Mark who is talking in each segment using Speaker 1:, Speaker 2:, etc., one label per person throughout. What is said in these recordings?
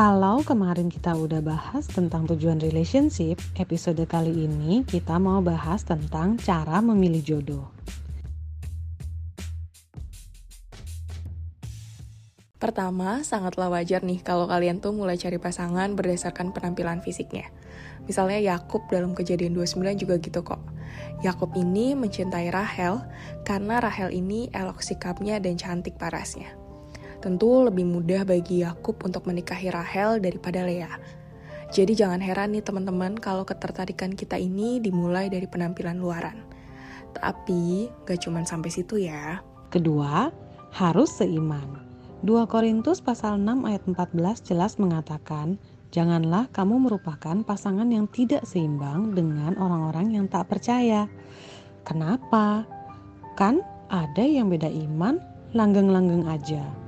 Speaker 1: Kalau kemarin kita udah bahas tentang tujuan relationship, episode kali ini kita mau bahas tentang cara memilih jodoh.
Speaker 2: Pertama, sangatlah wajar nih kalau kalian tuh mulai cari pasangan berdasarkan penampilan fisiknya. Misalnya Yakub dalam kejadian 29 juga gitu kok. Yakub ini mencintai Rahel karena Rahel ini elok sikapnya dan cantik parasnya. Tentu lebih mudah bagi Yakub untuk menikahi Rahel daripada Lea. Jadi jangan heran nih teman-teman kalau ketertarikan kita ini dimulai dari penampilan luaran. Tapi gak cuma sampai situ ya.
Speaker 1: Kedua, harus seiman. 2 Korintus pasal 6 ayat 14 jelas mengatakan, Janganlah kamu merupakan pasangan yang tidak seimbang dengan orang-orang yang tak percaya. Kenapa? Kan ada yang beda iman, langgeng-langgeng aja.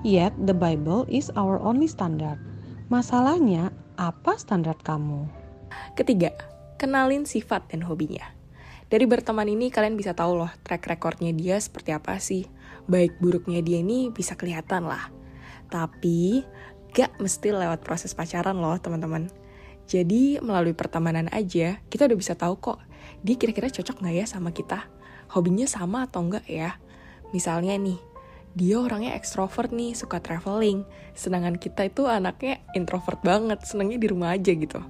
Speaker 1: Yet the Bible is our only standard. Masalahnya, apa standar kamu?
Speaker 2: Ketiga, kenalin sifat dan hobinya. Dari berteman ini kalian bisa tahu loh track recordnya dia seperti apa sih. Baik buruknya dia ini bisa kelihatan lah. Tapi gak mesti lewat proses pacaran loh teman-teman. Jadi melalui pertemanan aja kita udah bisa tahu kok dia kira-kira cocok gak ya sama kita. Hobinya sama atau enggak ya. Misalnya nih, dia orangnya ekstrovert nih, suka traveling. Sedangkan kita itu anaknya introvert banget, senangnya di rumah aja gitu.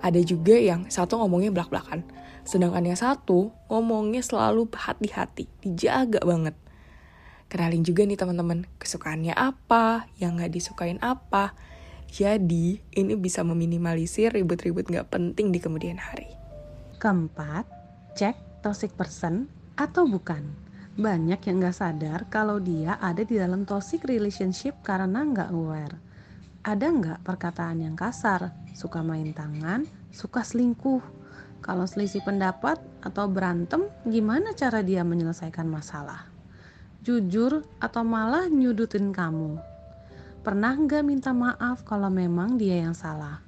Speaker 2: Ada juga yang satu ngomongnya belak-belakan, sedangkan yang satu ngomongnya selalu hati-hati, dijaga banget. Kenalin juga nih teman-teman, kesukaannya apa, yang gak disukain apa. Jadi, ini bisa meminimalisir ribut-ribut gak penting di kemudian hari.
Speaker 1: Keempat, cek toxic person atau bukan. Banyak yang gak sadar kalau dia ada di dalam toxic relationship karena gak aware. Ada nggak perkataan yang kasar, suka main tangan, suka selingkuh? Kalau selisih pendapat atau berantem, gimana cara dia menyelesaikan masalah? Jujur atau malah nyudutin kamu? Pernah nggak minta maaf kalau memang dia yang salah?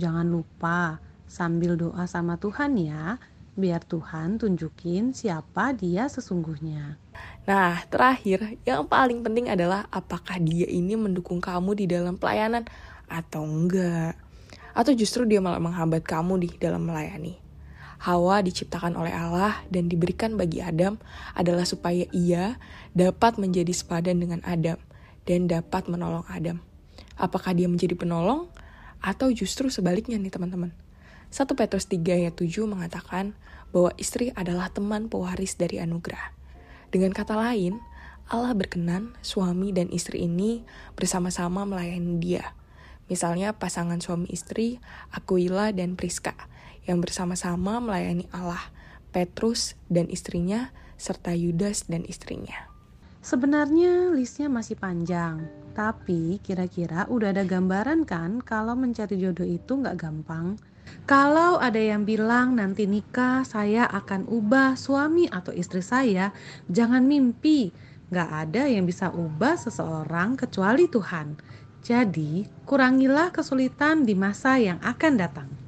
Speaker 1: Jangan lupa sambil doa sama Tuhan ya, biar Tuhan tunjukin siapa dia sesungguhnya.
Speaker 2: Nah, terakhir, yang paling penting adalah apakah dia ini mendukung kamu di dalam pelayanan atau enggak. Atau justru dia malah menghambat kamu di dalam melayani. Hawa diciptakan oleh Allah dan diberikan bagi Adam adalah supaya ia dapat menjadi sepadan dengan Adam dan dapat menolong Adam. Apakah dia menjadi penolong atau justru sebaliknya nih teman-teman? 1 Petrus 3 ayat 7 mengatakan bahwa istri adalah teman pewaris dari anugerah. Dengan kata lain, Allah berkenan suami dan istri ini bersama-sama melayani dia. Misalnya pasangan suami istri Aquila dan Priska yang bersama-sama melayani Allah, Petrus dan istrinya, serta Yudas dan istrinya.
Speaker 1: Sebenarnya listnya masih panjang, tapi kira-kira udah ada gambaran kan kalau mencari jodoh itu nggak gampang? Kalau ada yang bilang nanti nikah saya akan ubah suami atau istri saya, jangan mimpi. Gak ada yang bisa ubah seseorang kecuali Tuhan. Jadi, kurangilah kesulitan di masa yang akan datang.